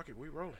Fuck it, we rolling.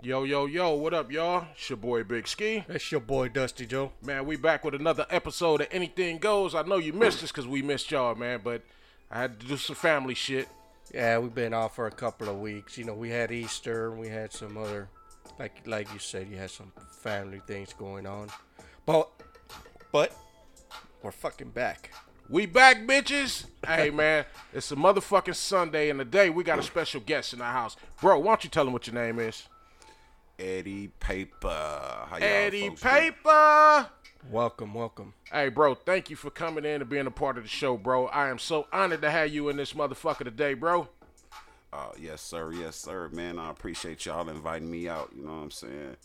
Yo, yo, yo, what up, y'all? It's your boy Big Ski. That's your boy Dusty Joe. Man, we back with another episode of Anything Goes. I know you missed us because we missed y'all, man, but I had to do some family shit. Yeah, we've been off for a couple of weeks. You know, we had Easter, we had some other, like like you said, you had some family things going on. But, but, we're fucking back. We back, bitches. hey, man, it's a motherfucking Sunday, and today we got a special guest in the house. Bro, why don't you tell him what your name is? Eddie Paper. How y'all Eddie folks doing? Paper. Welcome, welcome. Hey, bro, thank you for coming in and being a part of the show, bro. I am so honored to have you in this motherfucker today, bro. Uh, yes, sir. Yes, sir. Man, I appreciate y'all inviting me out. You know what I'm saying?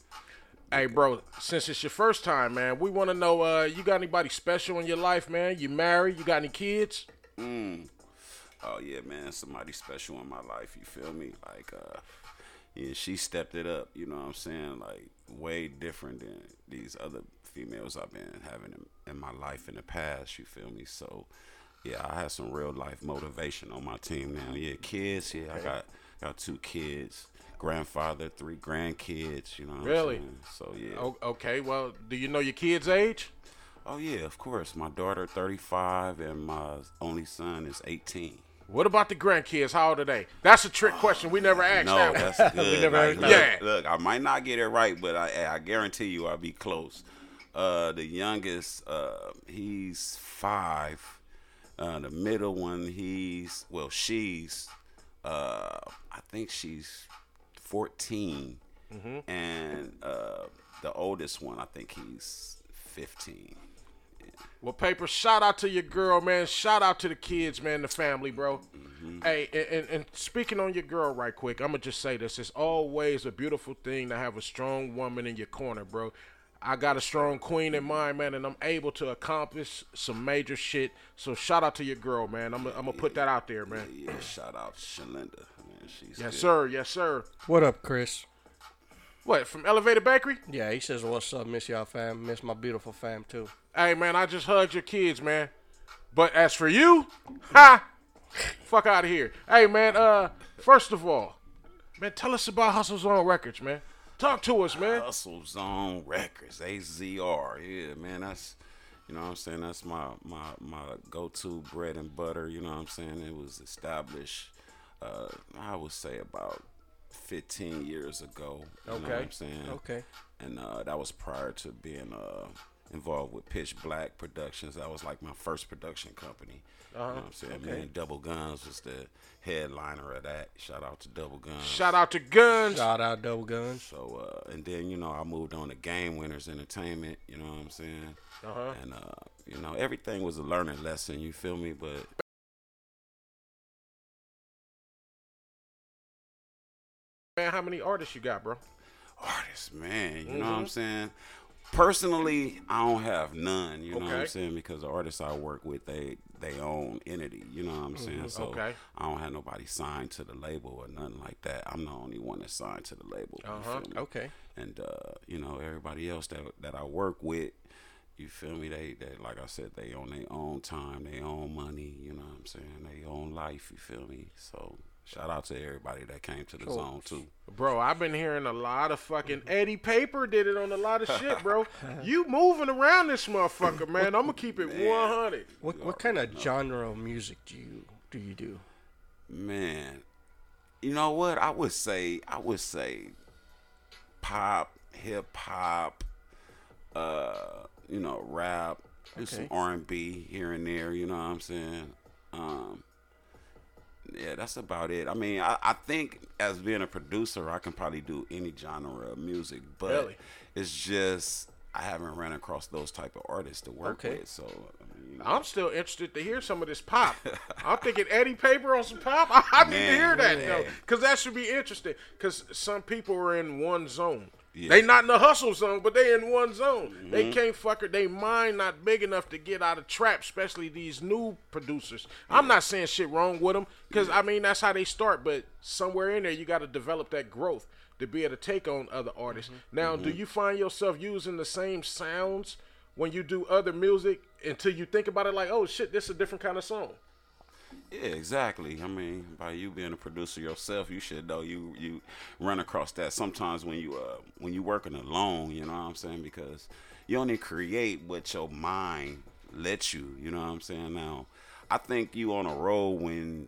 Hey, bro, since it's your first time, man, we want to know, uh, you got anybody special in your life, man? You married? You got any kids? Mm. Oh yeah, man. Somebody special in my life. You feel me? Like, uh, yeah, she stepped it up. You know what I'm saying? Like, way different than these other females I've been having in, in my life in the past. You feel me? So, yeah, I have some real life motivation on my team now. Yeah, kids. Yeah, I got got two kids. Grandfather, three grandkids. You know. What Really? I'm saying? So yeah. Oh, okay, well, do you know your kid's age? Oh yeah, of course. My daughter 35 and my only son is 18. What about the grandkids? How old are they? That's a trick question. We never asked No, that. one. that's good. never Like, look, that. look, I might not get it right, but I, I guarantee you I'll be close. Uh, the youngest, uh, he's five. Uh, the middle one, he's well, she's, uh, I think she's 14, Mm-hmm. and uh, the oldest one, I think he's 15. Well, paper. Shout out to your girl, man. Shout out to the kids, man. The family, bro. Mm-hmm. Hey, and, and, and speaking on your girl, right quick, I'm gonna just say this: it's always a beautiful thing to have a strong woman in your corner, bro. I got a strong queen in mind, man, and I'm able to accomplish some major shit. So shout out to your girl, man. I'm, I'm gonna put that out there, man. Yeah, shout out to Shalinda. Man, she's Yes, good. sir. Yes, sir. What up, Chris? What from Elevator Bakery? Yeah, he says, "What's up? Miss y'all, fam. Miss my beautiful fam too." Hey, man, I just hugged your kids, man. But as for you, ha, fuck out of here. Hey, man. Uh, first of all, man, tell us about Hustle Zone Records, man. Talk to us, man. Hustle Zone Records, HZR. Yeah, man, that's you know what I'm saying. That's my my my go-to bread and butter. You know what I'm saying. It was established, uh, I would say about 15 years ago. You know what I'm saying. Okay. And uh, that was prior to being uh, involved with Pitch Black Productions. That was like my first production company. You know what I'm saying? Okay. Man, Double Guns was the headliner of that. Shout out to Double Guns. Shout out to Guns. Shout out Double Guns. So uh, and then you know I moved on to Game Winners Entertainment. You know what I'm saying? Uh-huh. And uh, you know everything was a learning lesson. You feel me? But Man, how many artists you got, bro? artists, man, you know what Mm-hmm. I'm saying? Personally, I don't have none. You know what I'm saying? Because the artists I work with, they they own entity. You know what I'm saying? So Mm-hmm. Okay. I don't have nobody signed to the label or nothing like that. I'm the only one that's signed to the label. Uh-huh. Okay. and uh, you know everybody else that that I work with, you feel me? They they like I said, they own their own time, their own money. You know what I'm saying? They own life. You feel me? So Shout out to everybody that came to the Sure. zone too. Bro, I've been hearing a lot of fucking Eddie Paper did it on a lot of shit, bro. you moving around this motherfucker, man. I'm gonna keep it 100. What what kind of genre of music do you do you do? Man, you know what? I would say I would say pop, hip hop, uh, you know, rap, do some R and B here and there. You know what I'm saying? Um, yeah, that's about it. I mean, I, I think as being a producer, I can probably do any genre of music, but Really? it's just I haven't ran across those type of artists to work Okay. with. So I mean, I'm still interested to hear some of this pop. I'm thinking Eddie Paper on some pop. I, I need to hear that man. though, because that should be interesting. Because some people are in one zone. Yeah. They not in the hustle zone, but they in one zone. They Mm-hmm. can't fucker. They mind not big enough to get out of trap, especially these new producers. I'm not saying shit wrong with them, because I mean that's how they start. But somewhere in there, you got to develop that growth to be able to take on other artists. Mm-hmm. Now, do you find yourself using the same sounds when you do other music until you think about it like, oh shit, this is a different kind of song? Yeah, exactly. I mean, by you being a producer yourself, you should know you you run across that sometimes when you uh when you working alone. You know what I'm saying? Because you only create what your mind lets you. You know what I'm saying? Now, I think you on a roll when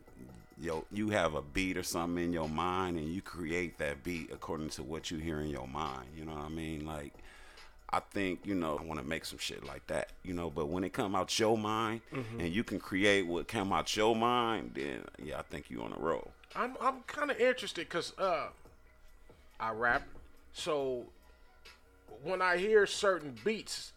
yo you have a beat or something in your mind and you create that beat according to what you hear in your mind. You know what I mean? Like. I think you know I want to make some shit like that, you know. But when it come out your mind and you can create what come out your mind, then yeah, I think you on a roll. I'm I'm kind of interested because uh, I rap, so when I hear certain beats,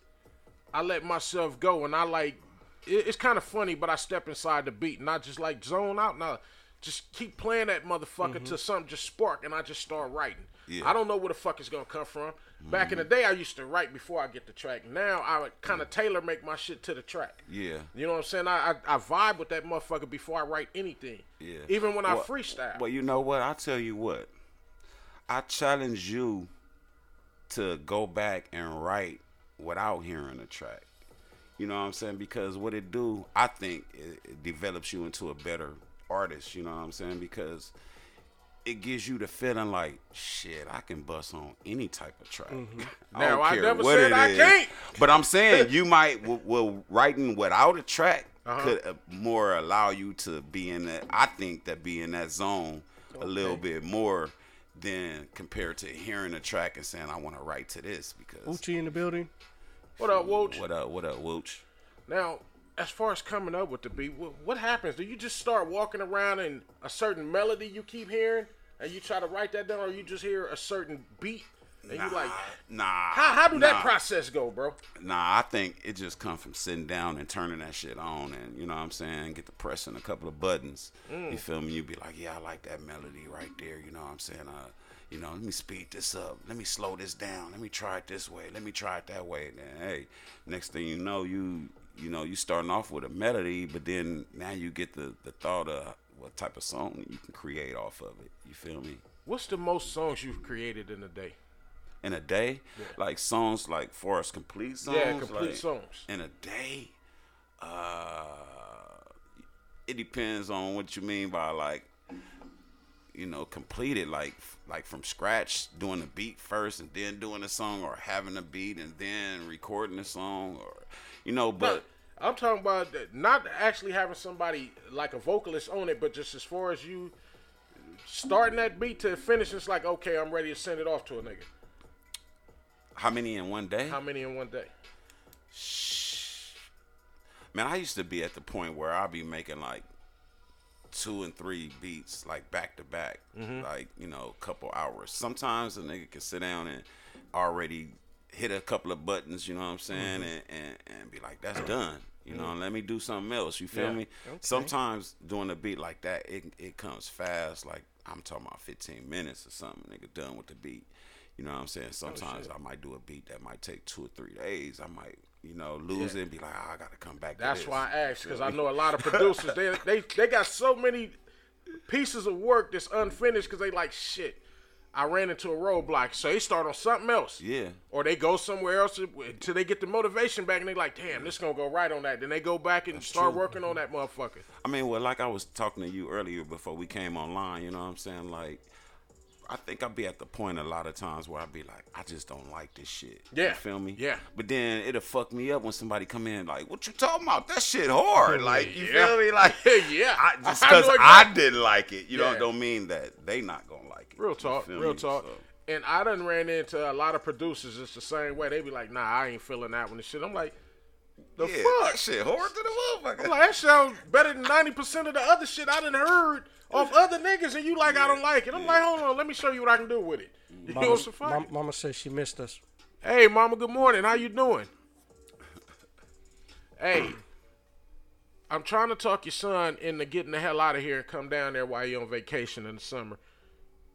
I let myself go, and I like. It, it's kind of funny, but I step inside the beat, and I just like zone out, and I just keep playing that motherfucker till something just spark, and I just start writing. Yeah. I don't know where the fuck it's gonna come from. Back in the day, I used to write before I get the track. Now I would kind of tailor make my shit to the track. Yeah, You know what I'm saying? I, I I vibe with that motherfucker before I write anything. yeah. Even when I freestyle. Well, you know what? I tell you what. I challenge you to go back and write without hearing the track. You know what I'm saying? Because what it do, I think it, it develops you into a better artist. You know what I'm saying? Because it gives you the feeling like, shit, I can bust on any type of track. I Now, I never said I is. can't. But I'm saying you might, well, well writing without a track Uh-huh. could uh, more allow you to be in that. I think that be in that zone a little bit more than compared to hearing a track and saying I want to write to this because. Uchi in the building. What up, Woj? What up? What up, Wooch? Now, as far as coming up with the beat, what, what happens? Do you just start walking around and a certain melody you keep hearing, and you try to write that down, or you just hear a certain beat and you like, Nah, how, how do that process go, bro? Nah, I think it just come from sitting down and turning that shit on, and you know what I'm saying, get to pressing a couple of buttons. Mm. You feel me? You be like, yeah, I like that melody right there. You know what I'm saying? Uh, you know, let me speed this up. Let me slow this down. Let me try it this way. Let me try it that way. And then, hey, next thing you know, you you know, you starting off with a melody, but then now you get the the thought of what type of song you can create off of it. You feel me? What's the most songs you've created in a day? in a day, like songs like Forest Complete songs. Yeah, complete like, songs. In a day, uh, it depends on what you mean by like, you know, completed like like from scratch, doing the beat first and then doing the song, or having a beat and then recording the song, or you know, but. I'm talking about not actually having somebody like a vocalist on it, but just as far as you starting that beat to finish, it's like, okay, I'm ready to send it off to a nigga. How many in one day? How many in one day? Man, I used to be at the point where I'd be making like two and three beats like back to back, mm-hmm. like you know, a couple hours. Sometimes a nigga can sit down and already hit a couple of buttons, you know what I'm saying, mm-hmm. and, and and be like, that's done. You know, and let me do something else. You feel Yeah. me? Sometimes doing a beat like that, it it comes fast. Like I'm talking about 15 minutes or something. Nigga done with the beat. You know what I'm saying? Oh, Sometimes I might do a beat that might take two or three days. I might, you know, lose it and be like, oh, I gotta come back. That's to this. why I asked because I know a lot of producers they they they got so many pieces of work that's unfinished because they like shit. I ran into a roadblock. So they start on something else. Yeah. Or they go somewhere else until they get the motivation back and they're like, damn, this gonna go right on that. Then they go back and start true. working on that motherfucker. I mean, well, like I was talking to you earlier before we came online, you know what I'm saying? Like, I think I'll be at the point a lot of times where I'll be like, I just don't like this shit. Yeah. You feel me? Yeah. But then it'll fuck me up when somebody come in like, what you talking about? That shit hard. Like, you Yeah. feel me? Like, Yeah. I, just I because exactly- I didn't like it, you Yeah. know, don't mean that they not gonna like it. Real talk, real me? talk. So, And I done ran into a lot of producers. It's the same way. They be like, "Nah, I ain't feeling that one." And shit. I'm like, "The yeah, fuck?" that shit hard to the motherfucker. I'm like, that sounds better than ninety percent of the other shit I done heard off other niggas, and you like, I don't like it. I'm like, hold on, let me show you what I can do with it. You know Mama, what's the fuck? Mama, Mama says she missed us. Hey, mama, good morning. How you doing? hey, I'm trying to talk your son into getting the hell out of here and come down there while you're on vacation in the summer.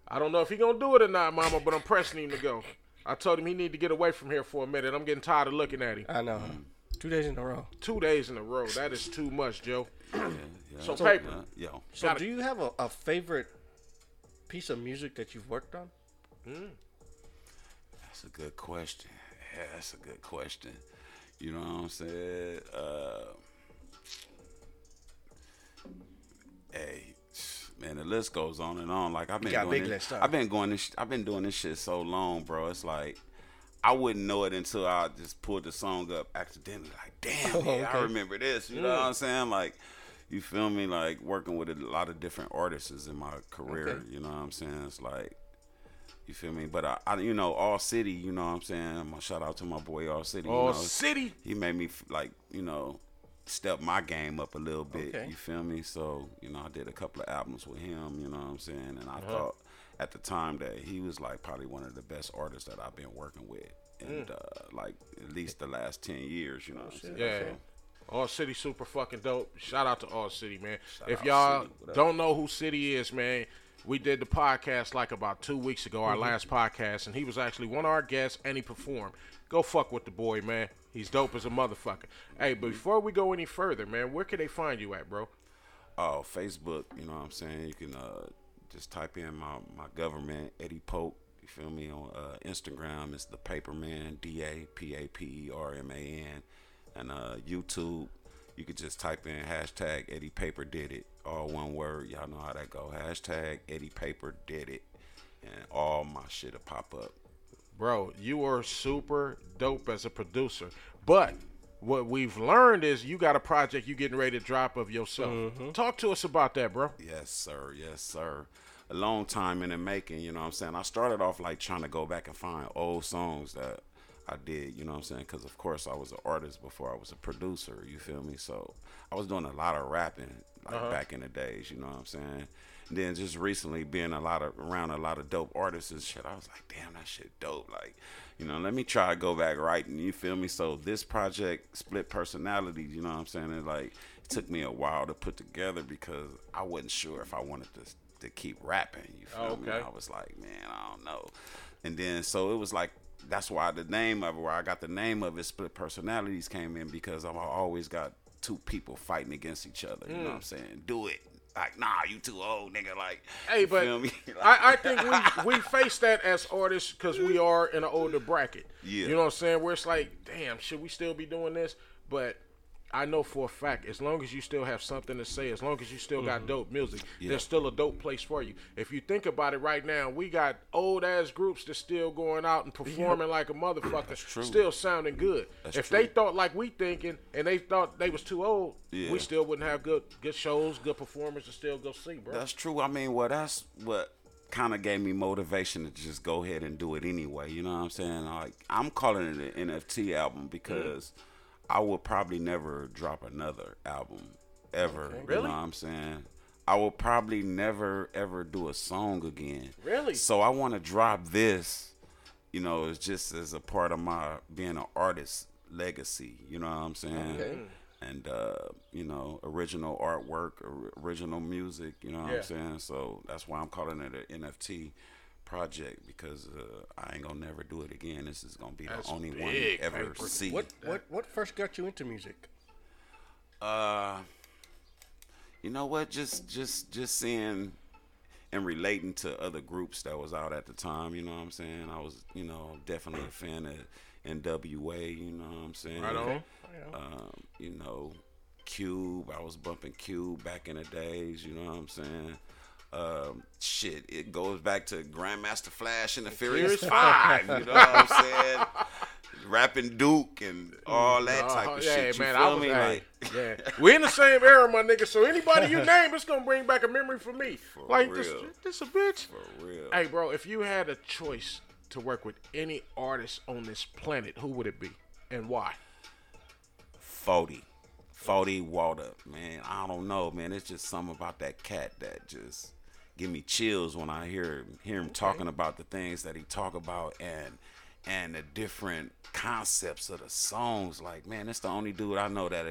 I don't know if he gonna do it or not, mama, but I'm pressing him to go. I told him he need to get away from here for a minute. I'm getting tired of looking at him. I know. Two days in a row. Two days in a row. That is too much, Joe. yeah, So, yeah, paper. yo. So, Gotta- do you have a, a favorite piece of music that you've worked on? That's a good question. Yeah, that's a good question. You know what I'm saying? Uh, hey, man, the list goes on and on. Like I've been doing big this, list. I've been going this. I've been doing this shit so long, bro. It's like I wouldn't know it until I just pulled the song up accidentally. Like, damn, Oh, yeah, I remember this. You know what I'm saying? Like. You feel me? Like working with a lot of different artists in my career. Okay. You know what I'm saying? It's like you feel me? But I, I, you know, All City. You know what I'm saying? My shout out to my boy All City. you Oh, know, city. he made me like, you know, step my game up a little bit. Okay. You feel me? So, you know, I did a couple of albums with him. You know what I'm saying? And I Uh-huh. thought at the time that he was like probably one of the best artists that I've been working with. And uh, like at least the last ten years, you know. What I'm saying? Mm. Yeah. So, All City super fucking dope. Shout out to All City, man. Shout if y'all City. Don't know who City is, man, we did the podcast like about two weeks ago, Mm-hmm. our last podcast, and he was actually one of our guests and he performed. Go fuck with the boy, man. He's dope as a motherfucker. Hey, before we go any further, man, where can they find you at, bro? Oh, Facebook, you know what I'm saying? You can uh, just type in my, my government, Eddie Pope. You feel me? On uh, Instagram, it's the Paperman, D A P A P E R M A N. And uh, YouTube, you could just type in hashtag Eddie Paper did it. All one word. Y'all know how that go. Hashtag Eddie Paper did it. And all my shit'll pop up. Bro, you are super dope as a producer. But what we've learned is you got a project you getting ready to drop of yourself. Mm-hmm. Talk to us about that, bro. Yes, sir. Yes, sir. A long time in the making, you know what I'm saying? I started off like trying to go back and find old songs that I did, you know what I'm saying? Because, of course, I was an artist before I was a producer, you feel me? So I was doing a lot of rapping like uh-huh. back in the days, you know what I'm saying? And then just recently being a lot of around a lot of dope artists and shit, I was like, damn, that shit dope. Like, you know, let me try to go back writing, you feel me? So this project, Split Personalities, you know what I'm saying? It like it took me a while to put together because I wasn't sure if I wanted to to keep rapping. You feel me? Okay. I was like, man, I don't know. And then so it was like that's why the name of it, where I got the name of it, Split Personalities came in because I've always got two people fighting against each other. You know Mm. what I'm saying? Do it. Like, nah, you too old, nigga. Like, Hey, but me? I, I think we, we face that as artists because we are in an older bracket. Yeah. You know what I'm saying? Where it's like, damn, should we still be doing this? But I know for a fact, as long as you still have something to say, as long as you still got dope music, Mm-hmm. Yeah. there's still a dope place for you. If you think about it right now, we got old ass groups that's still going out and performing like a motherfucker, still sounding good. That's if true. they thought like we thinking and they thought they was too old, Yeah. we still wouldn't have good good shows, good performers to still go see, bro. That's true. I mean, well, that's what kind of gave me motivation to just go ahead and do it anyway. You know what I'm saying? Like, I'm calling it an NFT album because I will probably never drop another album ever. You Really? know what I'm saying? I will probably never ever do a song again. Really? So I want to drop this. You know, it's just as a part of my being an artist legacy. You know what I'm saying? Okay. and uh, you know original artwork, or original music. You know what Yeah. I'm saying? So that's why I'm calling it an NFT project because uh, I ain't gonna never do it again. This is gonna be That's the only one you big ever paper. see. What what what first got you into music? Uh, you know what? Just just just seeing and relating to other groups that was out at the time. You know what I'm saying? I was, you know, definitely a fan of NWA. You know what I'm saying? Right on. Um, you know, Cube. I was bumping Cube back in the days. You know what I'm saying? Um, shit, it goes back to Grandmaster Flash and the Furious Five. You know what I'm saying? Rapping Duke and all that type Uh, of yeah, shit. You man, feel I was, me? like, yeah. We in the same era, my nigga. So anybody you name, it's gonna bring back a memory for me. like this, real. this a bitch. for real. Hey, bro, if you had a choice to work with any artist on this planet, who would it be and why? 40. 40 Water, man. I don't know, man. It's just something about that cat that just give me chills when I hear hear him talking about the things that he talk about and and the different concepts of the songs. Like, man, that's the only dude I know that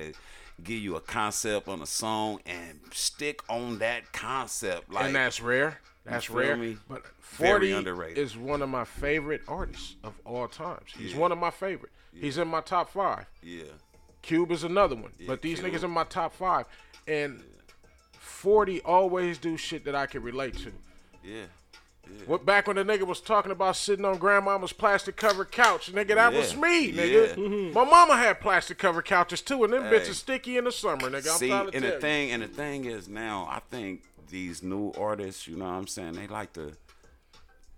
give you a concept on a song and stick on that concept. Like and that's rare. That's rare. me? But Very 40 underrated. is one of my favorite artists of all times. He's Yeah. one of my favorite. He's in my top five. yeah. Cube is another one. but these Cube. niggas in my top five. And 40 always do shit that I can relate to. Yeah. What back when the nigga was talking about sitting on grandmama's plastic covered couch, nigga, that was me, nigga. Yeah. My mama had plastic covered couches too, and them Hey. bitches sticky in the summer, nigga. I'm See, and tell the you. thing, and the thing is now, I think these new artists, you know what I'm saying, they like to,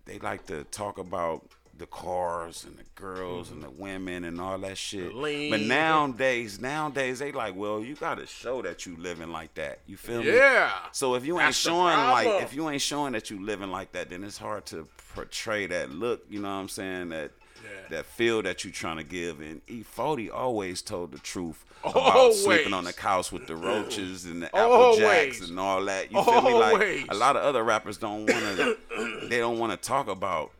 they like to talk about the cars and the girls and the women and all that shit. Mm-hmm. lean. But nowadays, nowadays they like, well, you got to show that you living like that. You feel me? Yeah. So if you ain't That's showing like, if you ain't showing that you living like that, then it's hard to portray that look. You know what I'm saying? That. Yeah. That feel that you trying to give, and E40 always told the truth about Always. sleeping on the couch with the roaches and the apple jacks and all that. You feel me? Like a lot of other rappers don't want to. they don't want to talk about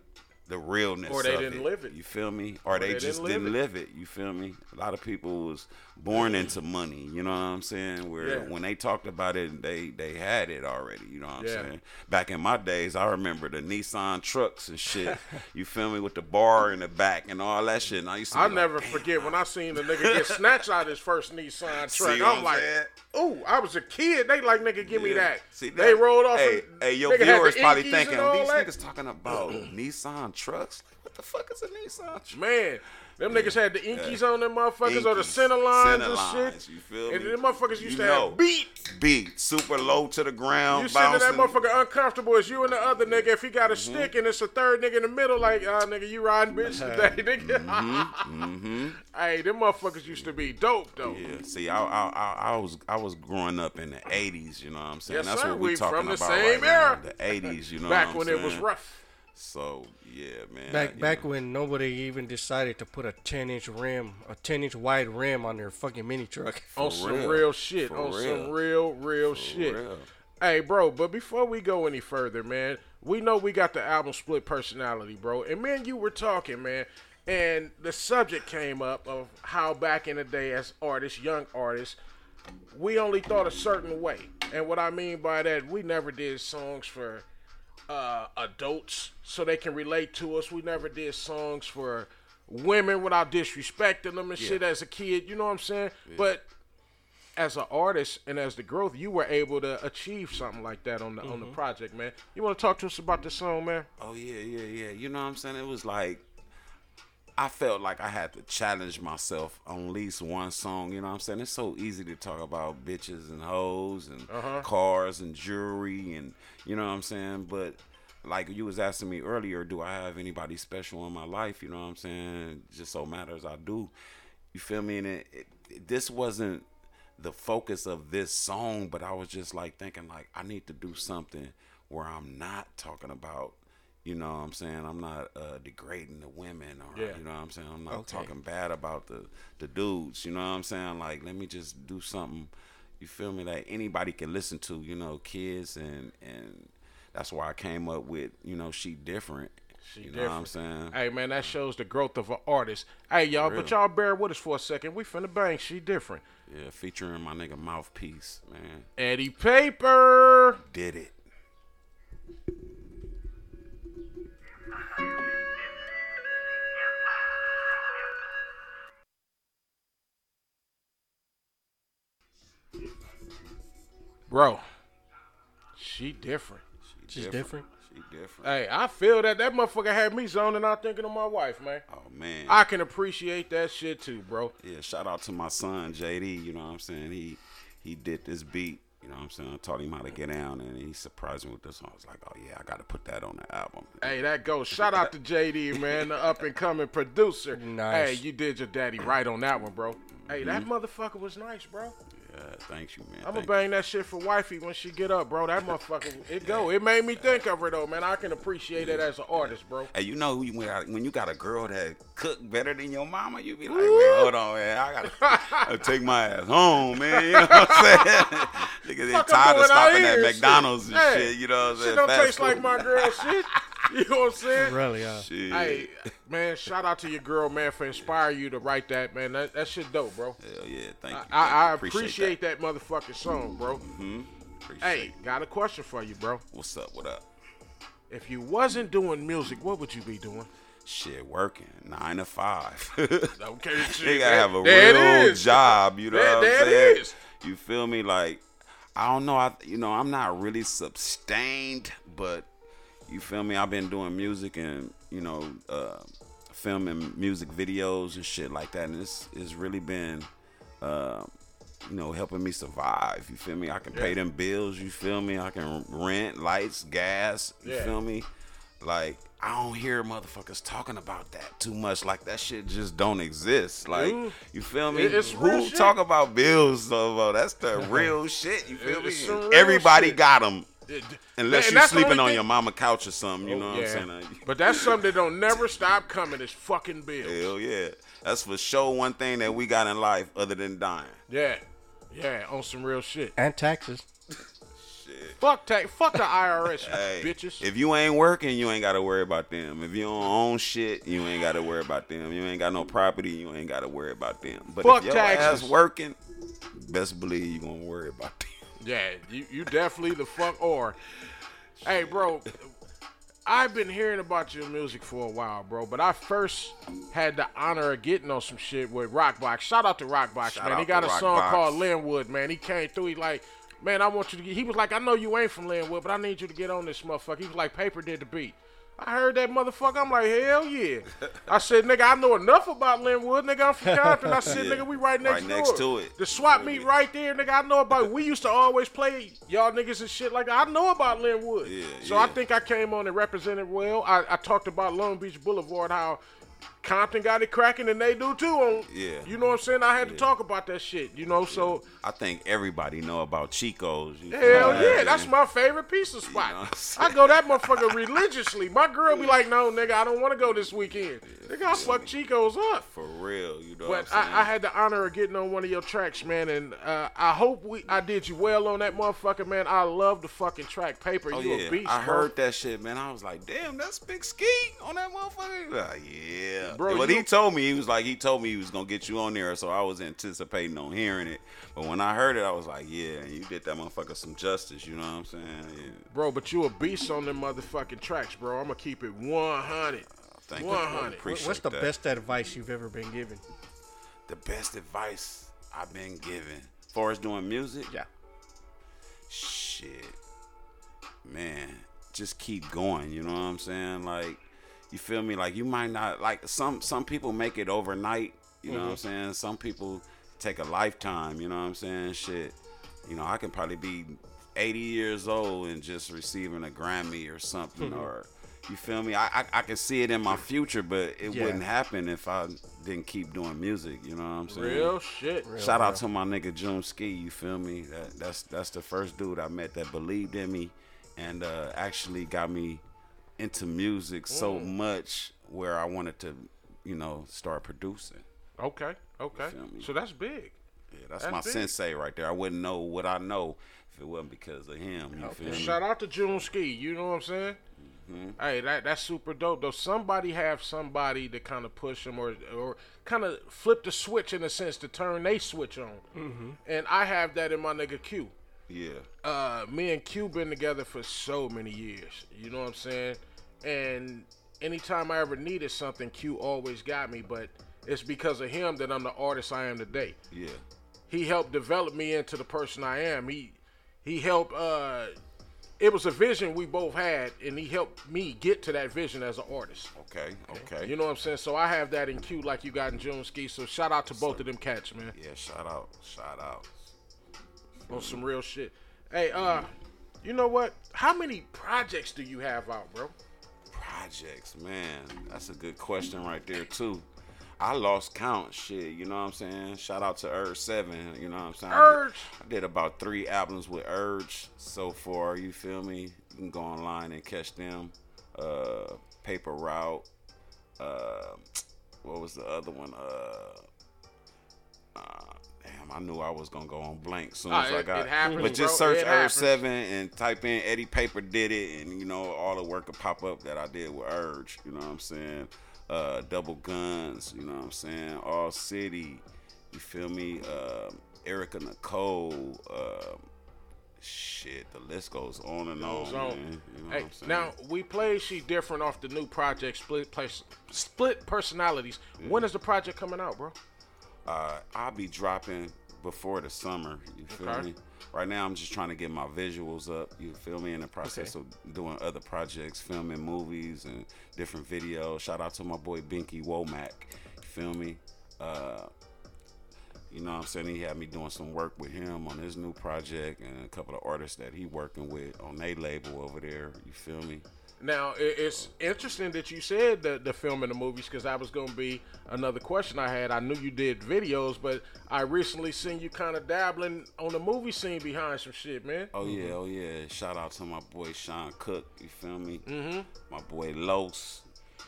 the realness. Or they of didn't it. live it. You feel me? Or, they, they just didn't didn't live live it. You feel me? A lot of people was born into money. You know what I'm saying? Where Yeah. when they talked about it, they they had it already. You know what I'm Yeah. saying? Back in my days, I remember the Nissan trucks and shit. you feel me? With the bar in the back and all that shit. And I used to. Like, never "Damn, forget when I seen the nigga get snatched out his first Nissan truck. I'm I'm like, ooh, I was a kid. They like, nigga, give me that. See, they rolled off. Hey, and hey, your nigga had the viewers probably thinking these that. niggas talking about Nissan trucks. Like, what the fuck is a Nissan truck? Man, them niggas had the Enkeis on them motherfuckers or the center lines center and lines, shit. you feel and me? them motherfuckers used You to know. have beat. Beat super low to the ground, You sitting in that bouncing. motherfucker uncomfortable as you and the other nigga. If he got a Mm-hmm. stick and it's a third nigga in the middle, like, ah, nigga, you riding bitch today, nigga. Mm-hmm. hey, them motherfuckers used to be dope, though. Yeah, see, I, I, I, I was, I was growing up in the '80s. You know what I'm saying? Yes, That's sir. what we We talking from the about same right era. now. The '80s. You know Back what I'm when it was rough. So yeah, man. Back you back know. when nobody even decided to put a 10 inch rim, a 10 inch wide rim on their fucking mini truck. on some real. real shit. For on some real. real, real shit. real. Hey, bro, but before we go any further, man, we know we got the album Split Personality, bro. And man, you were talking, man, and the subject came up of how back in the day as artists, young artists, we only thought a certain way. And what I mean by that, we never did songs for uh, adults so they can relate to us. We never did songs for women without disrespecting them and shit as a kid. You know what I'm saying? But as an artist and as the growth, you were able to achieve something like that on the on the project, man. You want to talk to us about the song, man? Oh yeah, yeah, yeah. You know what I'm saying? It was like I felt like I had to challenge myself on at least one song. You know what I'm saying? It's so easy to talk about bitches and hoes and Uh-huh. cars and jewelry and you know what I'm saying. But like you was asking me earlier, do I have anybody special in my life? You know what I'm saying? Just so matters I do. You feel me? And it, it, it- this wasn't the focus of this song, but I was just like thinking like I need to do something where I'm not talking about, you know what I'm saying? I'm not uh, degrading the women or Yeah. you know what I'm saying? I'm not Okay. talking bad about the the dudes, you know what I'm saying? Like let me just do something you feel me that anybody can listen to, you know, kids and and that's why I came up with, you know, she different. She you know what I'm saying? Hey, man, that shows the growth of an artist. Hey, y'all, but y'all bear with us for a second. We finna bang. She different. Yeah, featuring my nigga Mouthpiece, man. Eddie Paper. Did it. Bro, she different. She She's different. She different. Hey, I feel that that motherfucker had me zoning out thinking of my wife, man. Oh man. I can appreciate that shit too, bro. Yeah, shout out to my son JD. You know what I'm saying? He he did this beat. You know what I'm saying? I taught him how to get down, and he surprised me with this one. I was like, oh yeah, I got to put that on the album. Hey, that goes. Shout out to JD, man, the up and coming producer. Nice. Hey, you did your daddy right on that one, bro. Hey, that mm-hmm. motherfucker was nice, bro. Yeah, thank you, man. I'm gonna bang that shit for wifey when she get up, bro. That motherfucker, it go. It made me think of her though, man. I can appreciate it as an artist, bro. Hey, you know who you when, I- when you got a girl that cook better than your mama, you be like, man, hold on, man, I gotta, I gotta take my ass home, man. You know what I'm saying? Nigga, they tired of stopping at McDonald's shit. and Hey, shit. You know what I'm Shit saying? don't Fast taste like my girl shit. You know what I'm saying? Really, uh, Shit. Hey, man, shout out to your girl, man, for inspiring you to write that, man. That, that shit dope, bro. Hell yeah, thank you. I, I thank you. appreciate, that. motherfucking song, bro. Appreciate Hey, got a question for you, bro. what's up? What up? If you wasn't doing music, what would you be doing? Shit, working nine to five. Okay, shit. They gotta have a there real job, you know There- what I'm there saying? is. You feel me? Like, I don't know, I you know, I'm not really sustained, but you feel me? I've been doing music and, you know, uh filming music videos and shit like that, and it's it's really been uh, you know, helping me survive. You feel me? I can pay them bills. You feel me? I can rent, lights, gas. You Yeah. feel me? Like I don't hear motherfuckers talking about that too much. Like that shit just don't exist. Like you feel me? it- it's Who shit. talk about bills? So uh, that's the real shit. You feel It's me? Everybody shit. got them. It- Unless and you're sleeping on thing- your mama couch or something, you know what yeah. I'm saying? Uh, But that's something that don't never stop coming is fucking bills. Hell yeah. That's for sure one thing that we got in life other than dying. Yeah. Yeah, on some real shit. and taxes. Shit. Fuck tax, fuck the IRS, Hey, bitches. if you ain't working, you ain't gotta worry about them. If you don't own shit, you ain't gotta worry about them. You ain't got no property, you ain't gotta worry about them. But Fuck if your taxes. ass working, best believe you gonna worry about them. Yeah, you, you definitely the fuck or. Hey, bro, I've been hearing about your music for a while, bro. But I first had the honor of getting on some shit with Rockbox. Shout out to Rockbox, Shout man. He got a song Rockbox. called Lynwood, man. He came through. He like, man, I want you to get. He was like, I know you ain't from Lynwood, but I need you to get on this motherfucker. He was like, Paper did the beat. I heard that motherfucker. I'm like, hell yeah. I said, nigga, I know enough about Lynwood. Nigga, I'm from Compton. I said, Yeah. nigga, we right next, Right next door. to it. The swap meet right there, nigga. I know about. We used to always play y'all niggas and shit like that. I know about Lynwood. Yeah, so I think I came on and represented well. I, I talked about Long Beach Boulevard, how Compton got it cracking, and they do too. On Yeah. you know what I'm saying. I had to talk about that shit. You know, so I think everybody know about Chico's. you hell me? yeah, that's my favorite pizza spot. know I'm I go that motherfucker religiously. My girl be like, no, nigga, I don't want to go this weekend. Nigga, I fuck Chico's up. For real, you know But what I'm saying? I, I had the honor of getting on one of your tracks, man, and uh, I hope we I did you well on that motherfucker, man. I love the fucking track paper. Oh you yeah, a beast, I bro. heard that shit, man. I was like, damn, that's Big Ski on that motherfucker. Like, yeah, Bro, But you- he told me he was like, he told me he was gonna get you on there, so I was anticipating on hearing it. But when I heard it, I was like, yeah, you did that motherfucker some justice. You know what I'm saying? Yeah. Bro, but you a beast on them motherfucking tracks, bro. I'm gonna keep it 100. Thank 100. bro. Appreciate What's the that. best advice you've ever been given? The best advice I've been given, as far as doing music. Yeah. shit, man, just keep going. You know what I'm saying? Like, you feel me? Like you might not like some some people make it overnight. You know what I'm saying? Some people take a lifetime. You know what I'm saying? Shit, you know I can probably be 80 years old and just receiving a Grammy or something or. You feel me? I, I I can see it in my future, but it Yeah. wouldn't happen if I didn't keep doing music. You know what I'm saying? Real shit. Shout out to my nigga June Ski, you feel me? That that's that's the first dude I met that believed in me and uh, actually got me into music so Mm. much where I wanted to, you know, start producing. Okay, okay. So that's big. Yeah, that's, That's my big. sensei right there. I wouldn't know what I know if it wasn't because of him. You feel me? Shout out to June Ski. You know what I'm saying? Mm-hmm. Hey, that that's super dope. Though somebody have somebody to kind of push them or or kind of flip the switch in a sense to turn they switch on. Mm-hmm. And I have that in my nigga Q. Yeah. uh, me and Q been together for so many years. You know what I'm saying? And anytime I ever needed something, Q always got me. But it's because of him that I'm the artist I am today. Yeah. He helped develop me into the person I am. He he helped uh, it was a vision we both had, and he helped me get to that vision as an artist. Okay, okay. You know what I'm saying? So I have that in Q like you got in June Ski. So shout out to both of them cats, man. yeah, shout out, shout out. On some real shit. Hey, uh, you know what? How many projects do you have out, bro? Projects, man, that's a good question right there too. I lost count, shit. You know what I'm saying? Shout out to Urge Seven. You know what I'm saying? I did- Urge. I did about three albums with Urge so far. You feel me? You can go online and catch them. Uh, Paper Route. Uh, what was the other one? Uh, uh, damn, I knew I was gonna go on blank soon Ah, as I it- got. it happens, but just bro. search Urge. Seven and type in Eddie Paper did it, and you know all the work will pop up that I did with Urge. You know what I'm saying? Uh, Double Guns. You know what I'm saying? All City. You feel me? Um, Erica Nicole. Um, shit, the list goes on and on. Goes on. Man. You know Hey, what I'm saying? now we play She Different off the new project, Split Place, Split Personalities. When is the project coming out, bro? Uh, I'll be dropping before the summer. You feel Okay. me? Right now, I'm just trying to get my visuals up. You feel me? In the process of doing other projects, filming movies and different videos. Shout out to my boy Binky Womack. You feel me? Uh, you know what I'm saying? He had me doing some work with him on his new project and a couple of artists that he working with on their label over there. You feel me? Now it's interesting that you said the the film and the movies because that was going to be another question I had. I knew you did videos, but I recently seen you kind of dabbling on the movie scene behind some shit, man. Oh yeah, oh yeah. Shout out to my boy Sean Cook. You feel me? Mm-hmm. My boy Los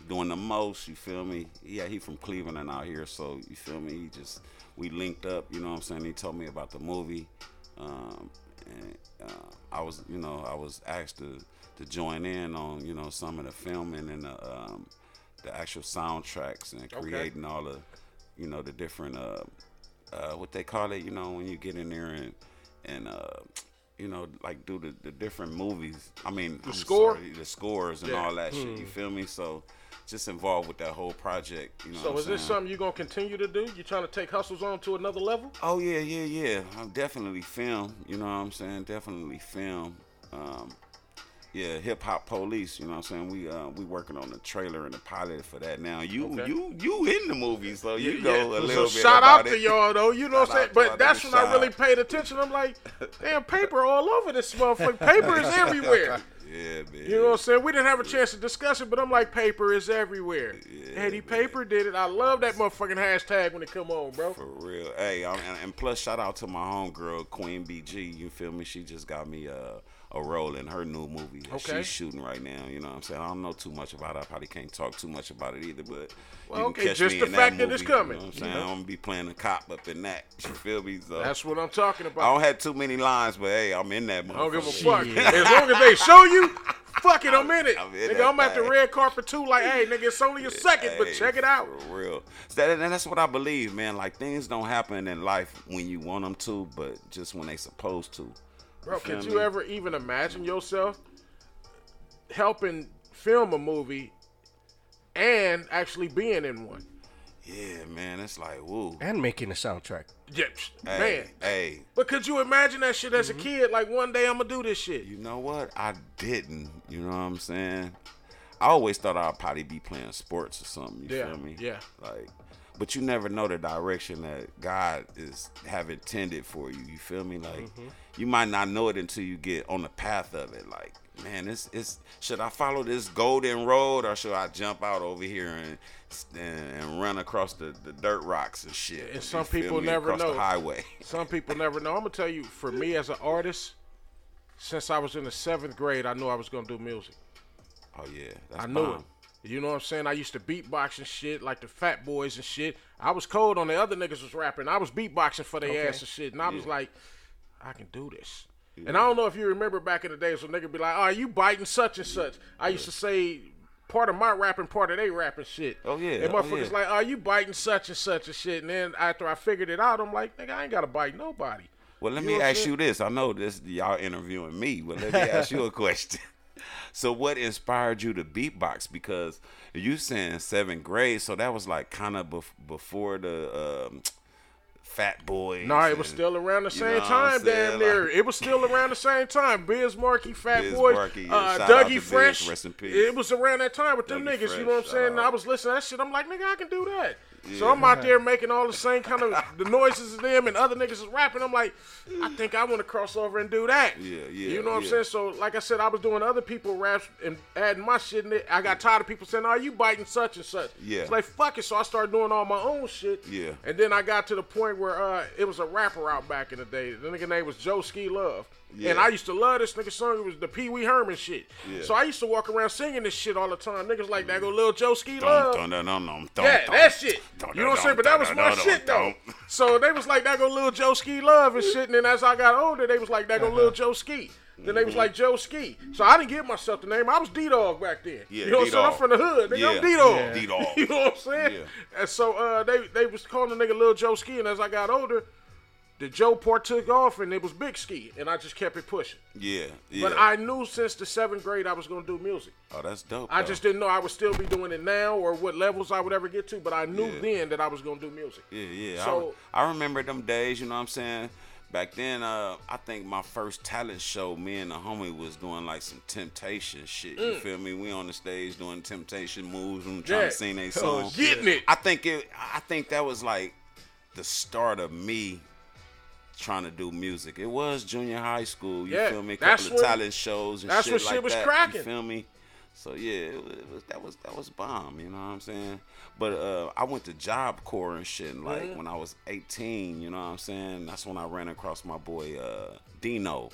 doing the most. You feel me? Yeah, he from Cleveland and out here, so you feel me? He just we linked up. You know what I'm saying? He told me about the movie, um, and uh, I was, you know, I was asked to to join in on, you know, some of the filming and the um, the actual soundtracks and creating all the, you know, the different uh, uh, what they call it, you know, when you get in there and and uh, you know, like do the, the different movies. I mean, the score? the scores, and Yeah. all that shit. You feel me? So, just involved with that whole project. You know. So is I'm this something you're gonna continue to do? You trying to take hustles on to another level? Oh yeah, yeah, yeah. I'm definitely film. You know what I'm saying? Definitely film. Um, yeah, hip hop police. You know what I'm saying? We uh, we working on the trailer and the pilot for that now. You Okay. you you in the movie, so you go Yeah. a little so bit shout out it. to y'all though. You know what I'm saying? out to our But that's when I really paid attention. I'm like, damn, paper all over this motherfucker. Paper is everywhere. Yeah, man. You know what I'm saying? We didn't have a chance to discuss it, but I'm like, paper is everywhere. Yeah, Eddie man. Paper did it. I love that motherfucking hashtag when it come on, bro. For real. Hey, I'm, and, and plus, shout out to my homegirl, Queen BG. You feel me? She just got me a, a role in her new movie that Okay. she's shooting right now. You know what I'm saying? I don't know too much about it. I probably can't talk too much about it either, but Well, you can okay, catch just me the in fact that that it's coming, You know what I'm saying? know? I'm gonna be playing a cop up in that. You feel me? So That's what I'm talking about. I don't have too many lines, but hey, I'm in that movie. I don't give a fuck. As long as they show you, fuck it, I'm in it. I'm in nigga, I'm at the red carpet too. Like, hey, nigga, it's only a second, but check it out. For real. That, and that's what I believe, man. Like things don't happen in life when you want them to, but just when they supposed to. Bro, feel could me? you ever even imagine yourself helping film a movie and actually being in one? Yeah, man. It's like, woo. and making a soundtrack. Yeah, Hey, man. hey, But could you imagine that shit Mm-hmm. as a kid? Like one day I'm gonna do this shit. you know what? I didn't. You know what I'm saying? I always thought I'd probably be playing sports or something. You Yeah, feel me? yeah. Like, but you never know the direction that God is have intended for you. You feel me? Like, Mm-hmm. you might not know it until you get on the path of it. Like, man, it's it's should I follow this golden road or should I jump out over here and and, and run across the, the dirt rocks and shit? And some people me? never across know. the highway. Some people never know. I'm gonna tell you, for me as an artist, since I was in the seventh grade, I knew I was gonna do music. Oh yeah, that's I knew bomb. it. You know what I'm saying? I used to beatbox and shit, like the Fat Boys and shit. I was cold on the other niggas was rapping. I was beatboxing for their Okay. ass and shit, and I was like, I can do this. And I don't know if you remember back in the days when nigga be like, "Oh, you biting such and such." I used to say part of my rapping, part of they rapping shit. Oh, yeah. And Oh, motherfuckers yeah. like, "Oh, you biting such and such and shit." And then after I figured it out, I'm like, "Nigga, I ain't gotta bite nobody." Well, let You me know what I'm ask you this. I know this y'all interviewing me, but let me ask you a question. So, what inspired you to beatbox? Because you saying seventh grade, so that was like kind of bef- before the um, Fat Boys. No, it was and- still around the same time, damn near. Like- it was still around the same time. Biz Markie, Fat Biz Markie, uh, Dougie Biz, Fresh. rest in peace. It was around that time with them Dougie niggas. you know what I'm saying? I was listening to that shit. I'm like, nigga, I can do that. So I'm out there making all the same kind of the noises as them, and other niggas is rapping. I'm like, I think I want to cross over and do that. Yeah, yeah, You know what I'm saying? So, like I said, I was doing other people raps and adding my shit in it. I got tired of people saying, "Oh, you biting such and such." Yeah. It's like fuck it. So I started doing all my own shit. Yeah. And then I got to the point where uh, it was a rapper out back in the day. The nigga name was Joe Ski Love. Yeah. And I used to love this nigga song. It was the Pee Wee Herman shit. Yeah. So I used to walk around singing this shit all the time. Niggas like that go Lil Joe Ski Love. Dun, dun, dun, dun, dun, Yeah, dun, that shit. dun, You know what I'm saying? But that was dun, my dun, shit dun, though. So they was like, that go Lil Joe Ski Love and shit. And then as I got older, they was like, that go Lil Joe Ski. Then they was Mm-hmm. like Joe Ski. So I didn't give myself the name. I was D Dog back then. Yeah, you know what I'm saying? I'm from the hood. Nigga, Yeah. I'm D Dog. Yeah. D-Dog. you know what I'm saying? Yeah. And so uh, they they was calling the nigga Lil Joe Ski. And as I got older, the Joe part took off and it was Big Ski. And I just kept it pushing. Yeah, yeah. But I knew since the seventh grade I was gonna do music. oh, that's dope. I though. just didn't know I would still be doing it now or what levels I would ever get to, but I knew Yeah. then that I was gonna do music. Yeah, yeah. So- I, I remember them days, you know what I'm saying? Back then, uh, I think my first talent show, me and the homie was doing like some temptation shit. You feel me? We on the stage doing temptation moves and trying Mm. Yeah. to sing their Oh, song. getting it. I think it I think that was like the start of me trying to do music. It was junior high school, you Yeah, feel me? A couple of when- talent shows and that's shit when shit like was that. cracking. You feel me? So yeah, it was, it was that was that was bomb, you know what I'm saying? But uh, I went to Job Corps and shit. and, Like Mm-hmm. when I was 18, you know what I'm saying? That's when I ran across my boy uh, Dino,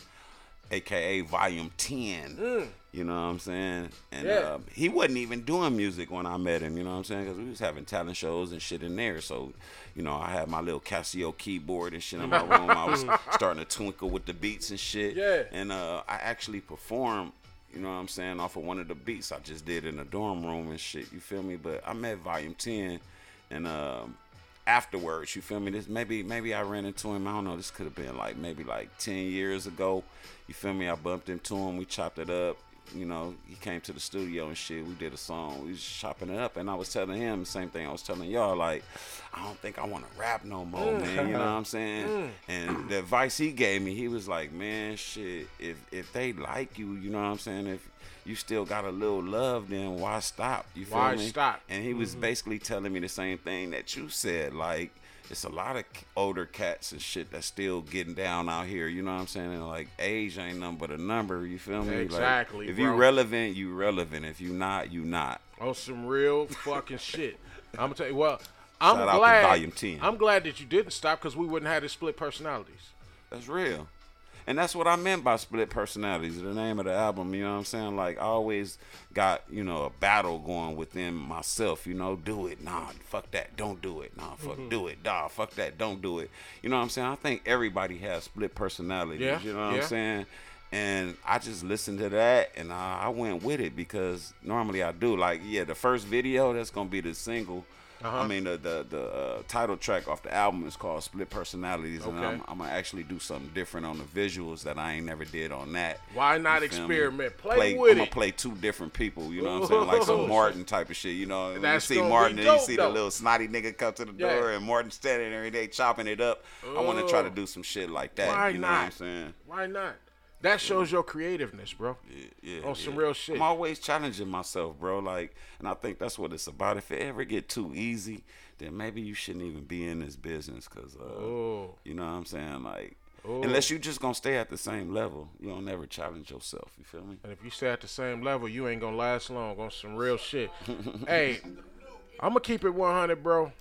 aka Volume 10. You know what I'm saying? And Mm. Yeah. uh, he wasn't even doing music when I met him. You know what I'm saying? Because we was having talent shows and shit in there. So, you know, I had my little Casio keyboard and shit in my room. I was starting to twinkle with the beats and shit. Yeah. And uh, I actually performed. You know what I'm saying? Off of one of the beats I just did in the dorm room and shit. You feel me? But I met Volume 10, and um, afterwards, you feel me? This maybe maybe I ran into him. I don't know. This could have been like maybe like 10 years ago. You feel me? I bumped into him. We chopped it up. You know, he came to the studio and shit. We did a song. We was chopping it up, and I was telling him the same thing I was telling y'all. Like, I don't think I want to rap no more, mm. man. You know what I'm saying? Mm. And the advice he gave me, he was like, man, shit. If if they like you, you know what I'm saying? If you still got a little love, then why stop? You feel Why me? stop? And he was mm-hmm. basically telling me the same thing that you said. Like, it's a lot of older cats and shit that's still getting down out here. You know what I'm saying? And like, age ain't nothing but a number. You feel me? Like, Exactly, if bro. you relevant, you relevant. If you not, you not. On some real fucking shit. I'm gonna tell you. Well, I'm Shout glad. Volume 10. I'm glad that you didn't stop because we wouldn't have the split personalities. That's real. And that's what I meant by split personalities, the name of the album, you know what I'm saying? Like I always got, you know, a battle going within myself, you know, do it, nah, fuck that, don't do it, nah, fuck Mm-hmm. do it, nah, fuck that, don't do it. You know what I'm saying? I think everybody has split personalities, Yeah, you know what yeah. I'm saying? And I just listened to that and I, I went with it because normally I do. Like, yeah, the first video, that's gonna be the single. Uh-huh. I mean, the the, the uh, title track off the album is called "Split Personalities," and Okay. I'm, I'm gonna actually do something different on the visuals that I ain't never did on that. Why not You feel me? experiment? Play with it. I'm gonna play two different people. You know what I'm saying? Like some Martin type of shit. You know, you see Martin be and you see though. the little snotty nigga come to the Yeah. door, and Martin standing there, they chopping it up. I want to try to do some shit like that. Why you know what I'm not? saying? Why not? That shows your creativeness, bro. Yeah, yeah On some yeah. real shit. I'm always challenging myself, bro. Like, and I think that's what it's about. If it ever get too easy, then maybe you shouldn't even be in this business, cause uh, Oh. you know what I'm saying. Like, unless you just gonna stay at the same level, you don't never challenge yourself. You feel me? And if you stay at the same level, you ain't gonna last long on some real shit. hey, I'm gonna keep it 100, bro.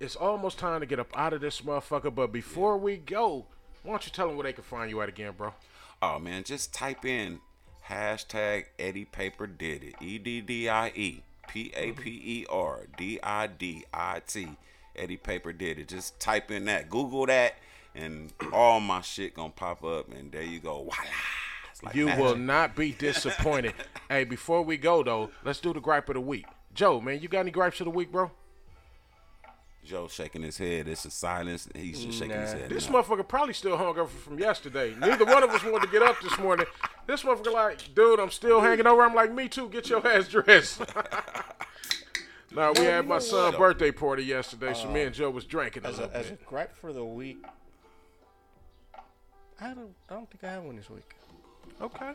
It's almost time to get up out of this motherfucker. But before we go, why don't you tell them where they can find you at again, bro? Oh man, just type in hashtag Eddie Paper did it. E D D I E P A P E R D I D I T. Eddie Paper did it. Just type in that. Google that, and all my shit gonna pop up, and there you go. Voila. Like You magic. will not be disappointed. hey, before we go though, let's do the gripe of the week. Joe, man, you got any gripes of the week, bro? Joe shaking his head. It's a silence. He's just shaking his head. This no. motherfucker probably still hung over from yesterday. Neither one of us wanted to get up this morning. This motherfucker like, dude, I'm still hanging over. I'm like, me too. Get your ass dressed. No, we had my know son's what? birthday party yesterday, so me uh, and Joe was drinking a As little a, as a bit. gripe for the week, I don't. I don't think I have one this week. Okay,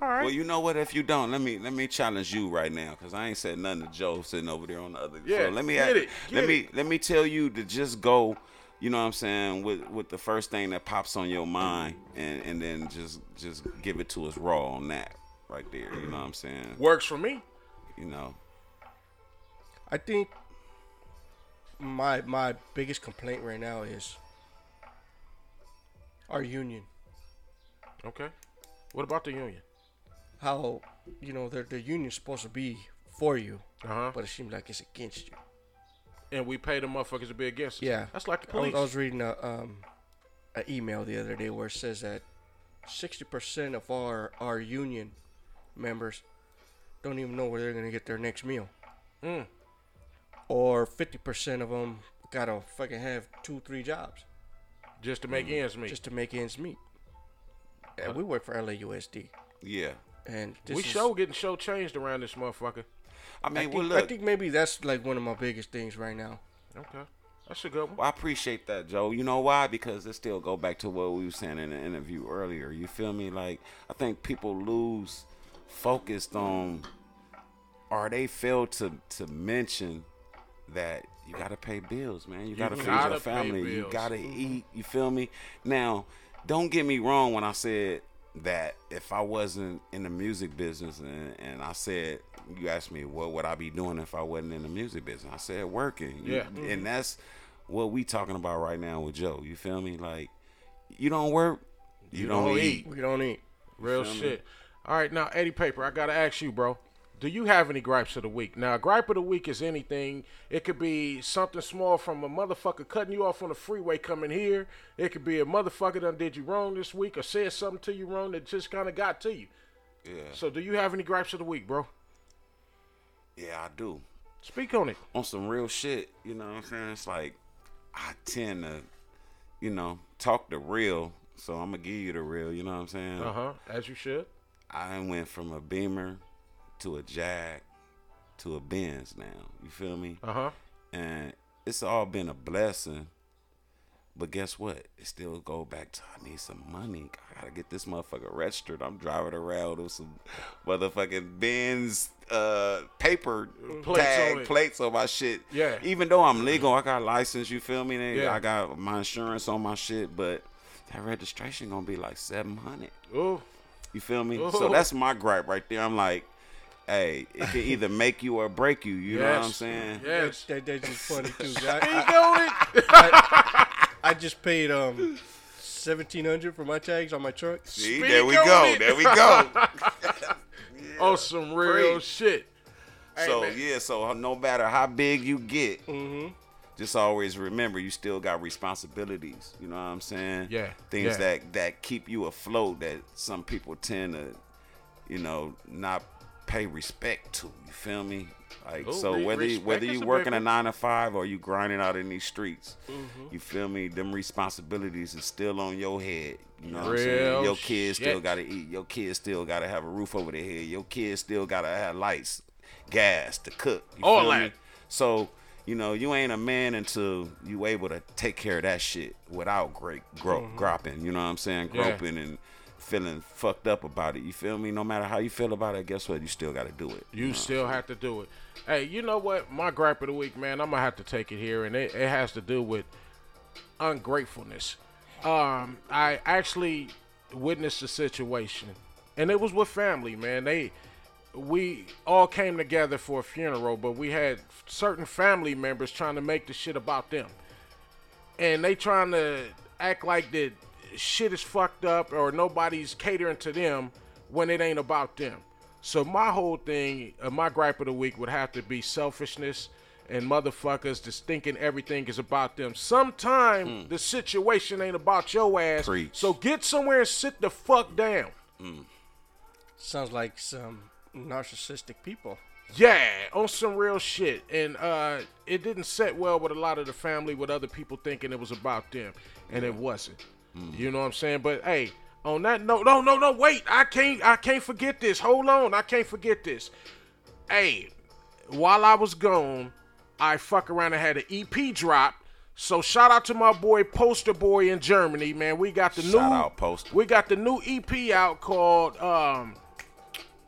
all right. Well, you know what? If you don't, let me let me challenge you right now, cause I ain't said nothing to Joe sitting over there on the other. Yeah, so let me it, let me it. let me tell you to just go. You know what I'm saying with with the first thing that pops on your mind, and and then just just give it to us raw on that right there. You know what I'm saying? Works for me. You know. I think my my biggest complaint right now is our union. Okay. What about the union? How you know the the union's supposed to be for you, Uh huh. but it seems like it's against you. And we pay the motherfuckers to be against us. Yeah, That's like the I was, police. I was reading a um an email the other day where it says that sixty percent of our our union members don't even know where they're gonna get their next meal, Mm. or fifty percent of them gotta fucking have two three jobs just to make ends meet. just to make ends meet. And uh, we work for LAUSD, Yeah. and this we is, show getting show changed around this motherfucker. I I mean, think, well, I think maybe that's like one of my biggest things right now. Okay. That's a good one. Well, I appreciate that, Joe. You know why? Because it still go back to what we were saying in the interview earlier. You feel me? Like I think people lose focused on, or they fail to to mention that you gotta pay bills, man. You gotta feed gotta your family. You gotta mm-hmm. eat. You feel me? Now, don't get me wrong when I said that if I wasn't in the music business and, and I said you asked me what would I be doing if I wasn't in the music business, I said working. You- Yeah. and that's what we talking about right now with Joe. You feel me? Like you don't work, you, don't, don't eat. We don't eat. Real feel me? shit. All right, now Eddie Paper, I gotta ask you, bro. Do you have any gripes of the week? Now, a gripe of the week is anything. It could be something small from a motherfucker cutting you off on the freeway coming here. It could be a motherfucker done did you wrong this week or said something to you wrong that just kind of got to you. Yeah, So, do you have any gripes of the week, bro? yeah, I do. Speak on it. on some real shit. You know what I'm saying? It's like I tend to, you know, talk the real. So I'm gonna give you the real. You know what I'm saying? Uh huh. As you should. I went from a Beamer to a Jag to a Benz now. You feel me? Uh huh. And it's all been a blessing. But guess what? It still go back to I need some money. I gotta get this motherfucker registered. I'm driving around with some motherfucking Benz uh paper Plates tag on plates on my shit. Yeah. Even though I'm legal, I got license, you feel me? Nigga? Yeah. I got my insurance on my shit, but that registration gonna be like seven hundred. Ooh. You feel me? Ooh. So that's my gripe right there. I'm like, hey, it can either make you or break you. You know what I'm saying? Yes. That, that's just funny too. I, Speak I, it. I just paid um seventeen hundred for my tags on my truck. See, Speak there we go. it. There we go. on some real Preach. shit. So man. yeah, so no matter how big you get, Mm-hmm. just always remember you still got responsibilities. You know what I'm saying? Yeah, Things yeah. that that keep you afloat that some people tend to, you know, not pay respect to. You feel me? Like Ooh, so whether you, whether you working a nine to five or you grinding out in these streets, Mm-hmm. you feel me? Them responsibilities is still on your head. You know what I'm saying? Your kids still gotta eat. Your kids still gotta have a roof over their head. Your kids still gotta have lights, gas to cook. You All feel that. me? So, you know, you ain't a man until you able to take care of that shit without great gro- gropping. You know what I'm saying? Yeah. Groping and feeling fucked up about it. You feel me? No matter how you feel about it, guess what? You still got to do it. You still have to do it. Hey, you know what? My gripe of the week, man, I'm gonna have to take it here, and it, it has to do with ungratefulness. Um, I actually witnessed a situation, and it was with family, man. They, we all came together for a funeral, but we had certain family members trying to make the shit about them, and they trying to act like that shit is fucked up or nobody's catering to them when it ain't about them. So my whole thing, uh, my gripe of the week would have to be selfishness and motherfuckers just thinking everything is about them. Sometime the situation ain't about your ass. Preach. So get somewhere and sit the fuck down. Sounds like some narcissistic people. Yeah, on some real shit. And uh it didn't set well with a lot of the family with other people thinking it was about them. And it wasn't. You know what I'm saying? But hey, on that note, no, no, no, wait. I can't I can't forget this. Hold on. I can't forget this. Hey, while I was gone, I fuck around and had an EP drop. So shout out to my boy Poster Boy in Germany, man. We got the new Shout out, Poster. We got the new EP out called um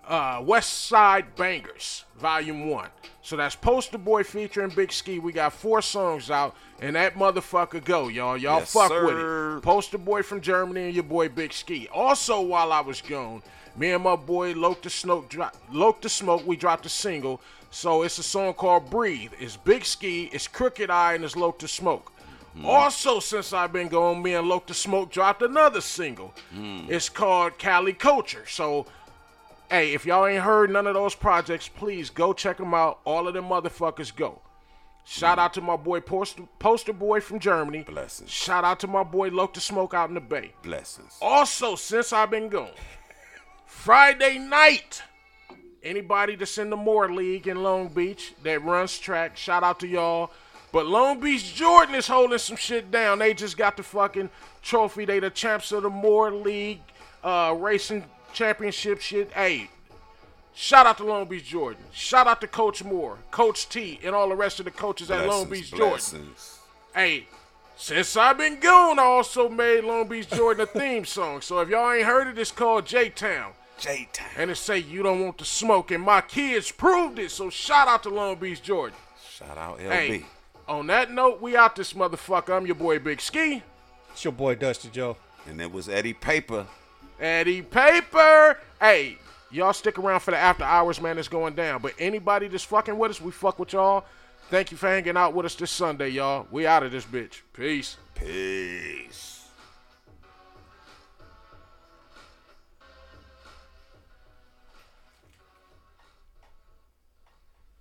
uh West Side Bangers, Volume 1. So that's Poster Boy featuring Big Ski. We got four songs out, and that motherfucker go, y'all. Y'all Yes, fuck with it. Poster Boy from Germany and your boy Big Ski. Also, while I was gone, me and my boy Loke the Smoke, dro- Loke the Smoke, we dropped a single. So it's a song called Breathe. It's Big Ski, it's Crooked Eye, and it's Loke the Smoke. Also, since I've been gone, me and Loke the Smoke dropped another single. It's called Cali Culture. So hey, if y'all ain't heard none of those projects, please go check them out. All of them motherfuckers go. Shout out to my boy Poster, Poster Boy from Germany. Blessings. Shout out to my boy Loke the Smoke out in the Bay. Blessings. Also, since I've been gone, Friday night, anybody that's in the Moore League in Long Beach that runs track, shout out to y'all. But Long Beach Jordan is holding some shit down. They just got the fucking trophy. They the champs of the Moore League uh, racing championship shit. Hey, shout out to Long Beach Jordan. Shout out to Coach Moore, Coach T, and all the rest of the coaches at Long Beach Jordan. blessings. Hey, since I've been gone, I also made Long Beach Jordan a theme song. So if y'all ain't heard it, it's called J Town. J Town. And it say you don't want the smoke. And my kids proved it. So shout out to Long Beach Jordan. Shout out LB. Hey, on that note, we out this motherfucker. I'm your boy Big Ski. It's your boy Dusty Joe. And it was Eddie Paper. Eddie Paper. Hey, y'all stick around for the after hours, man. It's going down. But anybody that's fucking with us, we fuck with y'all. Thank you for hanging out with us this Sunday, y'all. We out of this bitch. Peace. Peace.